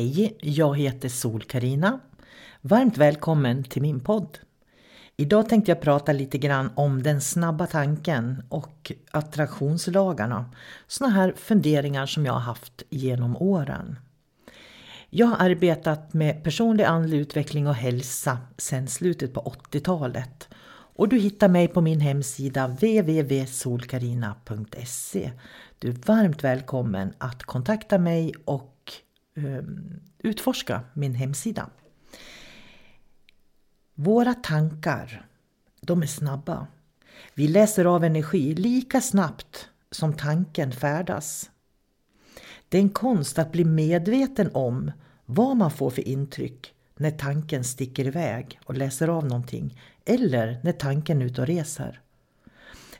Hej, jag heter sol karina Varmt välkommen till min podd. Idag tänkte jag prata lite grann om den snabba tanken och attraktionslagarna. Såna här funderingar som jag har haft genom åren. Jag har arbetat med personlig andlig utveckling och hälsa sedan slutet på 80-talet. Och du hittar mig på min hemsida www.solkarina.se. Du är varmt välkommen att kontakta mig och Eh, utforska min hemsida. Våra tankar, de är snabba. Vi läser av energi lika snabbt som tanken färdas. Det är en konst att bli medveten om vad man får för intryck när tanken sticker iväg och läser av någonting eller när tanken är ute och reser.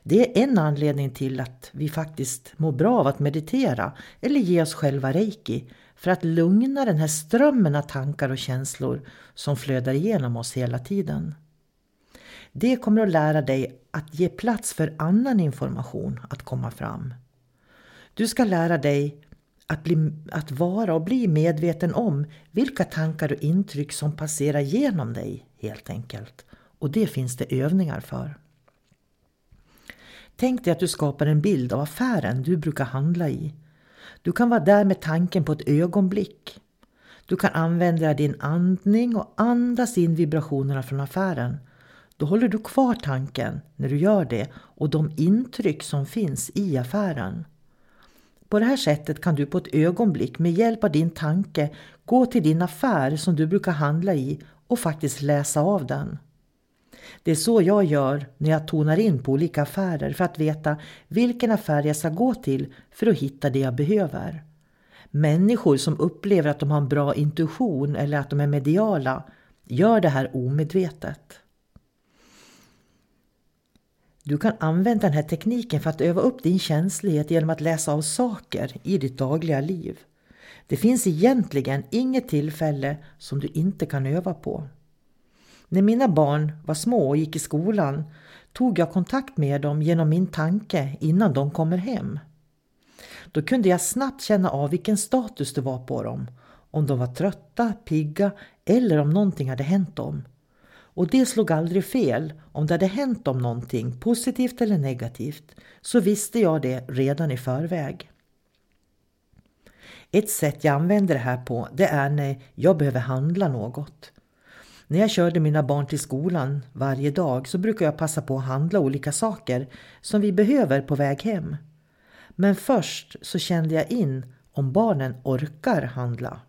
Det är en anledning till att vi faktiskt mår bra av att meditera eller ge oss själva reiki för att lugna den här strömmen av tankar och känslor som flödar igenom oss hela tiden. Det kommer att lära dig att ge plats för annan information att komma fram. Du ska lära dig att, bli, att vara och bli medveten om vilka tankar och intryck som passerar genom dig helt enkelt. Och det finns det övningar för. Tänk dig att du skapar en bild av affären du brukar handla i. Du kan vara där med tanken på ett ögonblick. Du kan använda din andning och andas in vibrationerna från affären. Då håller du kvar tanken när du gör det och de intryck som finns i affären. På det här sättet kan du på ett ögonblick med hjälp av din tanke gå till din affär som du brukar handla i och faktiskt läsa av den. Det är så jag gör när jag tonar in på olika affärer för att veta vilken affär jag ska gå till för att hitta det jag behöver. Människor som upplever att de har en bra intuition eller att de är mediala gör det här omedvetet. Du kan använda den här tekniken för att öva upp din känslighet genom att läsa av saker i ditt dagliga liv. Det finns egentligen inget tillfälle som du inte kan öva på. När mina barn var små och gick i skolan tog jag kontakt med dem genom min tanke innan de kommer hem. Då kunde jag snabbt känna av vilken status det var på dem. Om de var trötta, pigga eller om någonting hade hänt dem. Och det slog aldrig fel. Om det hade hänt dem någonting, positivt eller negativt, så visste jag det redan i förväg. Ett sätt jag använder det här på, det är när jag behöver handla något. När jag körde mina barn till skolan varje dag så brukar jag passa på att handla olika saker som vi behöver på väg hem. Men först så kände jag in om barnen orkar handla.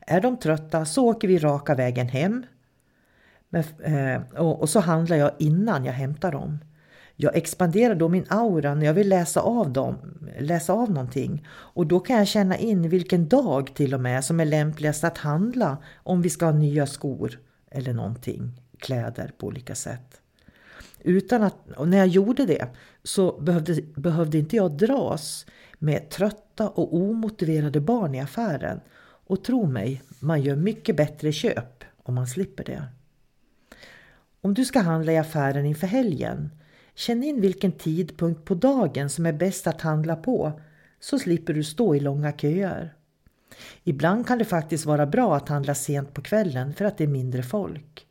Är de trötta så åker vi raka vägen hem men, eh, och, och så handlar jag innan jag hämtar dem. Jag expanderar då min aura när jag vill läsa av dem, läsa av någonting. Och då kan jag känna in vilken dag till och med som är lämpligast att handla om vi ska ha nya skor eller någonting, kläder på olika sätt. Utan att, och när jag gjorde det så behövde, behövde inte jag dras med trötta och omotiverade barn i affären. Och tro mig, man gör mycket bättre köp om man slipper det. Om du ska handla i affären inför helgen, Känn in vilken tidpunkt på dagen som är bäst att handla på så slipper du stå i långa köer. Ibland kan det faktiskt vara bra att handla sent på kvällen för att det är mindre folk.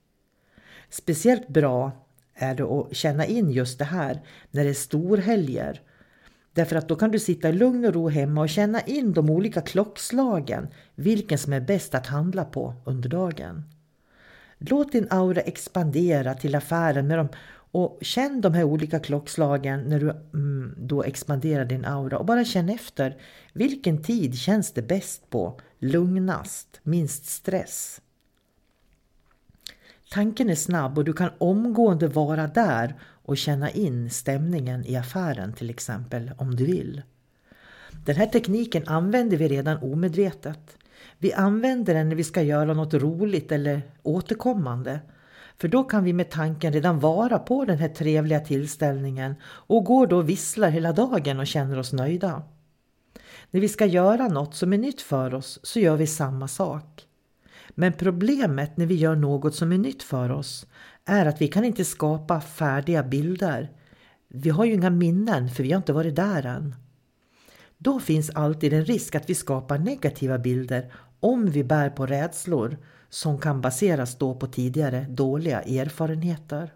Speciellt bra är det att känna in just det här när det är storhelger. Därför att då kan du sitta i lugn och ro hemma och känna in de olika klockslagen, vilken som är bäst att handla på under dagen. Låt din aura expandera till affären med de och känn de här olika klockslagen när du mm, då expanderar din aura och bara känn efter. Vilken tid känns det bäst på? Lugnast? Minst stress? Tanken är snabb och du kan omgående vara där och känna in stämningen i affären till exempel om du vill. Den här tekniken använder vi redan omedvetet. Vi använder den när vi ska göra något roligt eller återkommande. För då kan vi med tanken redan vara på den här trevliga tillställningen och går då och visslar hela dagen och känner oss nöjda. När vi ska göra något som är nytt för oss så gör vi samma sak. Men problemet när vi gör något som är nytt för oss är att vi kan inte skapa färdiga bilder. Vi har ju inga minnen för vi har inte varit där än. Då finns alltid en risk att vi skapar negativa bilder om vi bär på rädslor som kan baseras då på tidigare dåliga erfarenheter.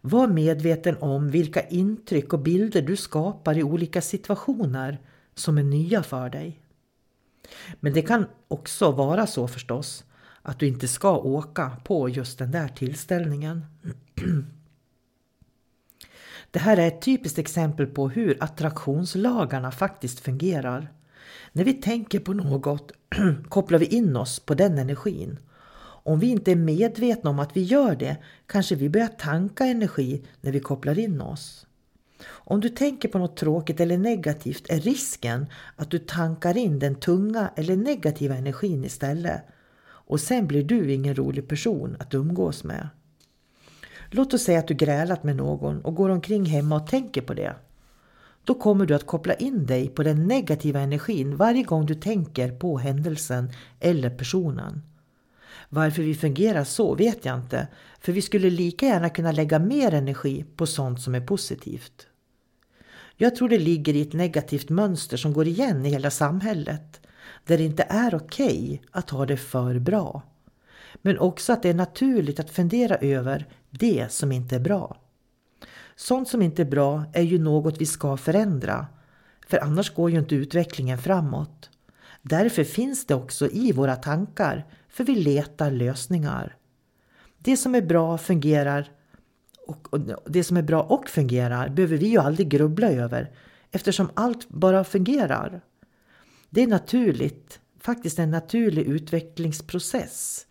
Var medveten om vilka intryck och bilder du skapar i olika situationer som är nya för dig. Men det kan också vara så förstås att du inte ska åka på just den där tillställningen. Det här är ett typiskt exempel på hur attraktionslagarna faktiskt fungerar. När vi tänker på något kopplar vi in oss på den energin. Om vi inte är medvetna om att vi gör det kanske vi börjar tanka energi när vi kopplar in oss. Om du tänker på något tråkigt eller negativt är risken att du tankar in den tunga eller negativa energin istället. Och sen blir du ingen rolig person att umgås med. Låt oss säga att du grälat med någon och går omkring hemma och tänker på det. Då kommer du att koppla in dig på den negativa energin varje gång du tänker på händelsen eller personen. Varför vi fungerar så vet jag inte, för vi skulle lika gärna kunna lägga mer energi på sånt som är positivt. Jag tror det ligger i ett negativt mönster som går igen i hela samhället, där det inte är okej okay att ha det för bra. Men också att det är naturligt att fundera över det som inte är bra. Sånt som inte är bra är ju något vi ska förändra. För annars går ju inte utvecklingen framåt. Därför finns det också i våra tankar, för vi letar lösningar. Det som är bra fungerar och, det som är bra och fungerar behöver vi ju aldrig grubbla över eftersom allt bara fungerar. Det är naturligt, faktiskt en naturlig utvecklingsprocess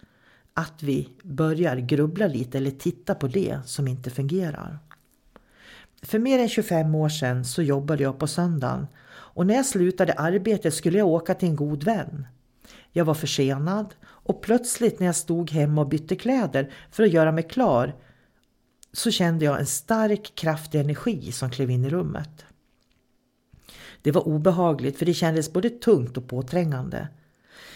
att vi börjar grubbla lite eller titta på det som inte fungerar. För mer än 25 år sedan så jobbade jag på söndagen och när jag slutade arbetet skulle jag åka till en god vän. Jag var försenad och plötsligt när jag stod hemma och bytte kläder för att göra mig klar så kände jag en stark kraftig energi som klev in i rummet. Det var obehagligt för det kändes både tungt och påträngande.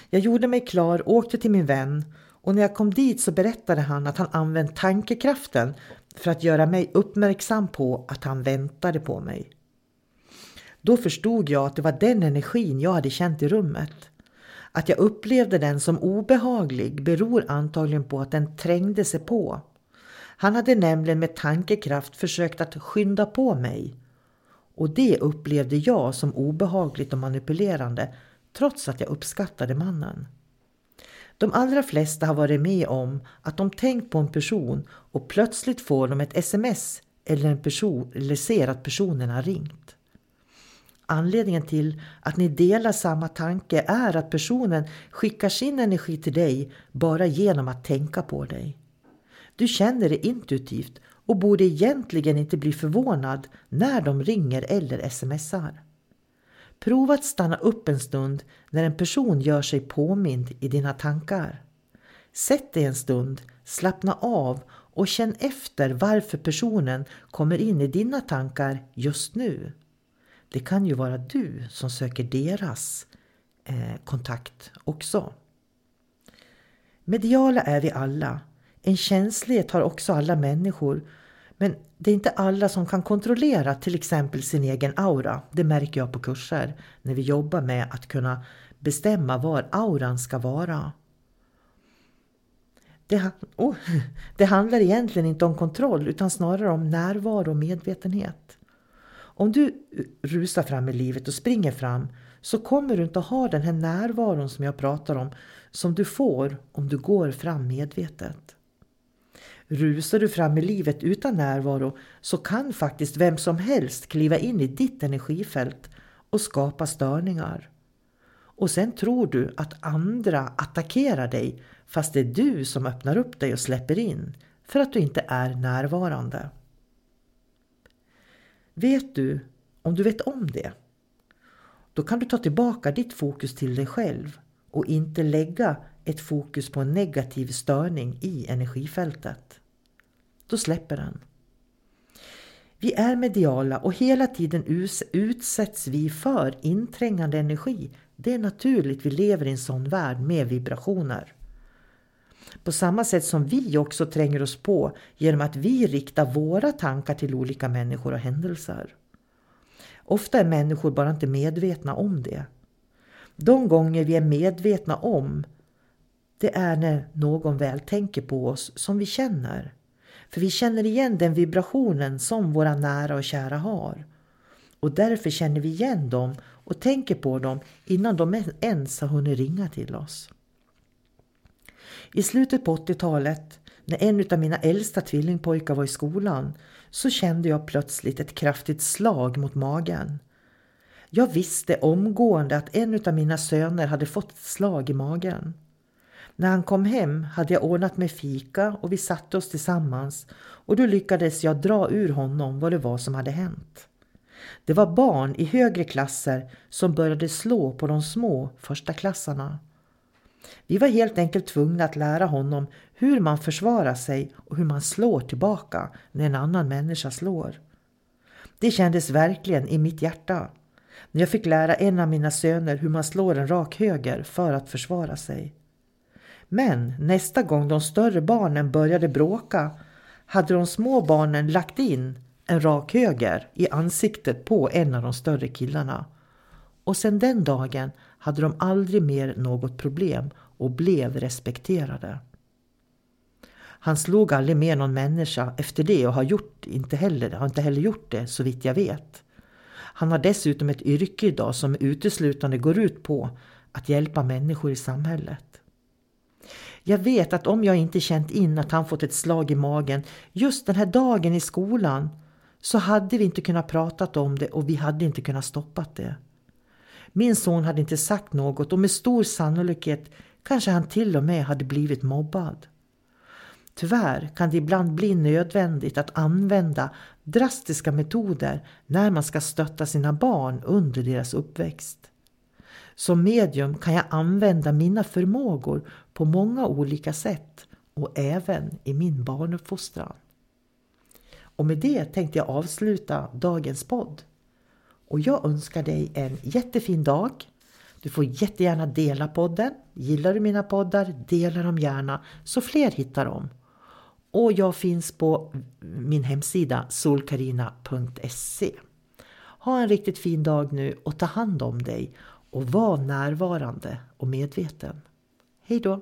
Jag gjorde mig klar, åkte till min vän och när jag kom dit så berättade han att han använt tankekraften för att göra mig uppmärksam på att han väntade på mig. Då förstod jag att det var den energin jag hade känt i rummet. Att jag upplevde den som obehaglig beror antagligen på att den trängde sig på. Han hade nämligen med tankekraft försökt att skynda på mig. Och det upplevde jag som obehagligt och manipulerande trots att jag uppskattade mannen. De allra flesta har varit med om att de tänkt på en person och plötsligt får de ett sms eller, en person, eller ser att personen har ringt. Anledningen till att ni delar samma tanke är att personen skickar sin energi till dig bara genom att tänka på dig. Du känner det intuitivt och borde egentligen inte bli förvånad när de ringer eller smsar. Prova att stanna upp en stund när en person gör sig påmind i dina tankar. Sätt dig en stund, slappna av och känn efter varför personen kommer in i dina tankar just nu. Det kan ju vara du som söker deras eh, kontakt också. Mediala är vi alla. En känslighet har också alla människor. Men Det är inte alla som kan kontrollera till exempel sin egen aura. Det märker jag på kurser när vi jobbar med att kunna bestämma var auran ska vara. Det, oh, det handlar egentligen inte om kontroll utan snarare om närvaro och medvetenhet. Om du rusar fram i livet och springer fram så kommer du inte ha den här närvaron som jag pratar om som du får om du går fram medvetet. Rusar du fram i livet utan närvaro så kan faktiskt vem som helst kliva in i ditt energifält och skapa störningar. Och sen tror du att andra attackerar dig fast det är du som öppnar upp dig och släpper in för att du inte är närvarande. Vet du om du vet om det? Då kan du ta tillbaka ditt fokus till dig själv och inte lägga ett fokus på en negativ störning i energifältet. Då släpper den. Vi är mediala och hela tiden utsätts vi för inträngande energi. Det är naturligt vi lever i en sån värld med vibrationer. På samma sätt som vi också tränger oss på genom att vi riktar våra tankar till olika människor och händelser. Ofta är människor bara inte medvetna om det. De gånger vi är medvetna om det är när någon väl tänker på oss som vi känner. För vi känner igen den vibrationen som våra nära och kära har. Och därför känner vi igen dem och tänker på dem innan de ens har hunnit ringa till oss. I slutet på 80-talet, när en av mina äldsta tvillingpojkar var i skolan, så kände jag plötsligt ett kraftigt slag mot magen. Jag visste omgående att en av mina söner hade fått ett slag i magen. När han kom hem hade jag ordnat med fika och vi satte oss tillsammans och då lyckades jag dra ur honom vad det var som hade hänt. Det var barn i högre klasser som började slå på de små första klassarna. Vi var helt enkelt tvungna att lära honom hur man försvarar sig och hur man slår tillbaka när en annan människa slår. Det kändes verkligen i mitt hjärta när jag fick lära en av mina söner hur man slår en rak höger för att försvara sig. Men nästa gång de större barnen började bråka hade de små barnen lagt in en rak höger i ansiktet på en av de större killarna. Och sedan den dagen hade de aldrig mer något problem och blev respekterade. Han slog aldrig mer någon människa efter det och har, gjort, inte heller, har inte heller gjort det så vitt jag vet. Han har dessutom ett yrke idag som uteslutande går ut på att hjälpa människor i samhället. Jag vet att om jag inte känt in att han fått ett slag i magen just den här dagen i skolan så hade vi inte kunnat prata om det och vi hade inte kunnat stoppa det. Min son hade inte sagt något och med stor sannolikhet kanske han till och med hade blivit mobbad. Tyvärr kan det ibland bli nödvändigt att använda drastiska metoder när man ska stötta sina barn under deras uppväxt. Som medium kan jag använda mina förmågor på många olika sätt och även i min barnuppfostran. Och med det tänkte jag avsluta dagens podd. Och jag önskar dig en jättefin dag. Du får jättegärna dela podden. Gillar du mina poddar, dela dem gärna så fler hittar dem. Och jag finns på min hemsida solkarina.se. Ha en riktigt fin dag nu och ta hand om dig och var närvarande och medveten. Hej då!